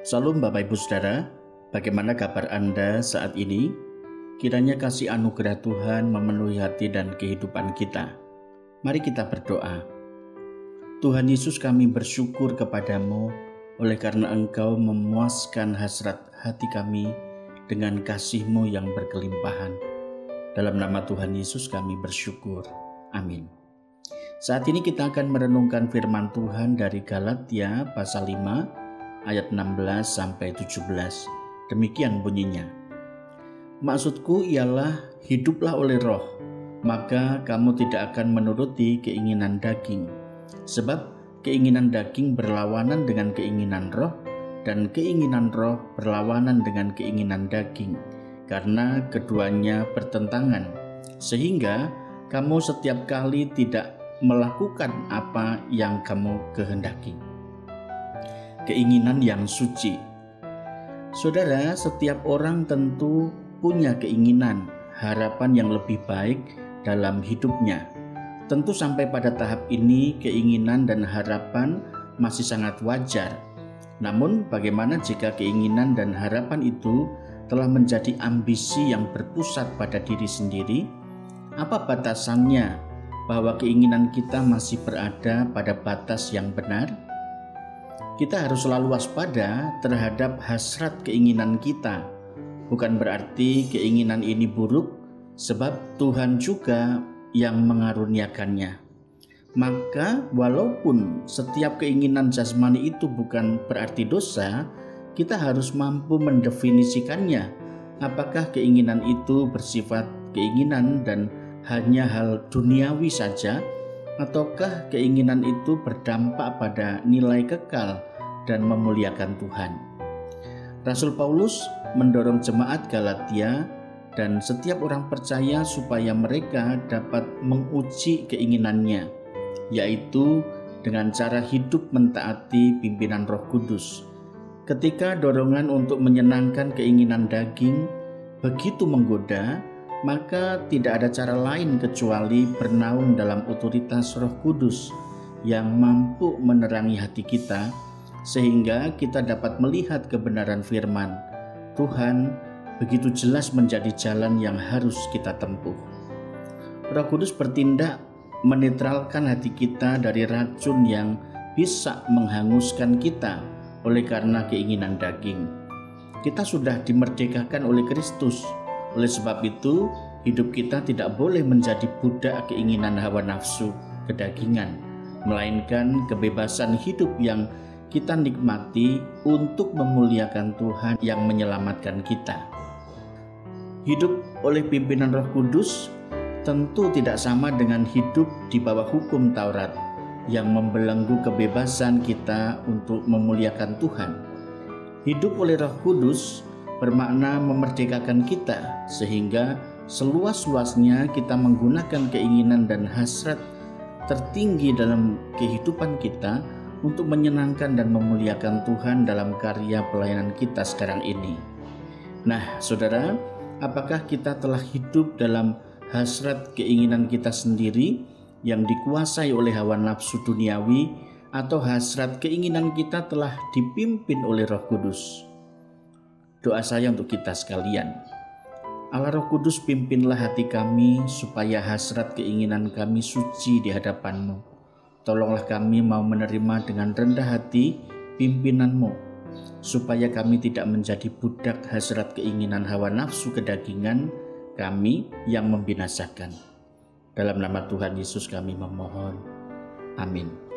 Salam Bapak Ibu Saudara, bagaimana kabar Anda saat ini? Kiranya kasih anugerah Tuhan memenuhi hati dan kehidupan kita. Mari kita berdoa. Tuhan Yesus kami bersyukur kepadamu oleh karena Engkau memuaskan hasrat hati kami dengan kasih-Mu yang berkelimpahan. Dalam nama Tuhan Yesus kami bersyukur. Amin. Saat ini kita akan merenungkan firman Tuhan dari Galatia pasal 5 ayat 16 sampai 17. Demikian bunyinya. Maksudku ialah hiduplah oleh roh, maka kamu tidak akan menuruti keinginan daging. Sebab keinginan daging berlawanan dengan keinginan roh dan keinginan roh berlawanan dengan keinginan daging karena keduanya bertentangan. Sehingga kamu setiap kali tidak melakukan apa yang kamu kehendaki keinginan yang suci. Saudara, setiap orang tentu punya keinginan, harapan yang lebih baik dalam hidupnya. Tentu sampai pada tahap ini keinginan dan harapan masih sangat wajar. Namun bagaimana jika keinginan dan harapan itu telah menjadi ambisi yang berpusat pada diri sendiri? Apa batasannya bahwa keinginan kita masih berada pada batas yang benar? Kita harus selalu waspada terhadap hasrat keinginan kita. Bukan berarti keinginan ini buruk, sebab Tuhan juga yang mengaruniakannya. Maka, walaupun setiap keinginan jasmani itu bukan berarti dosa, kita harus mampu mendefinisikannya. Apakah keinginan itu bersifat keinginan dan hanya hal duniawi saja, ataukah keinginan itu berdampak pada nilai kekal? Dan memuliakan Tuhan. Rasul Paulus mendorong jemaat Galatia dan setiap orang percaya supaya mereka dapat menguji keinginannya, yaitu dengan cara hidup mentaati pimpinan Roh Kudus. Ketika dorongan untuk menyenangkan keinginan daging begitu menggoda, maka tidak ada cara lain kecuali bernaung dalam otoritas Roh Kudus yang mampu menerangi hati kita sehingga kita dapat melihat kebenaran firman. Tuhan begitu jelas menjadi jalan yang harus kita tempuh. Roh Kudus bertindak menetralkan hati kita dari racun yang bisa menghanguskan kita oleh karena keinginan daging. Kita sudah dimerdekakan oleh Kristus. Oleh sebab itu, hidup kita tidak boleh menjadi budak keinginan hawa nafsu kedagingan, melainkan kebebasan hidup yang kita nikmati untuk memuliakan Tuhan yang menyelamatkan kita. Hidup oleh pimpinan Roh Kudus tentu tidak sama dengan hidup di bawah hukum Taurat yang membelenggu kebebasan kita untuk memuliakan Tuhan. Hidup oleh Roh Kudus bermakna memerdekakan kita sehingga seluas-luasnya kita menggunakan keinginan dan hasrat tertinggi dalam kehidupan kita untuk menyenangkan dan memuliakan Tuhan dalam karya pelayanan kita sekarang ini. Nah, saudara, apakah kita telah hidup dalam hasrat keinginan kita sendiri yang dikuasai oleh hawa nafsu duniawi, atau hasrat keinginan kita telah dipimpin oleh Roh Kudus? Doa saya untuk kita sekalian. Allah Roh Kudus pimpinlah hati kami supaya hasrat keinginan kami suci di hadapanmu Tolonglah kami mau menerima dengan rendah hati pimpinanmu, supaya kami tidak menjadi budak hasrat keinginan hawa nafsu kedagingan kami yang membinasakan. Dalam nama Tuhan Yesus kami memohon. Amin.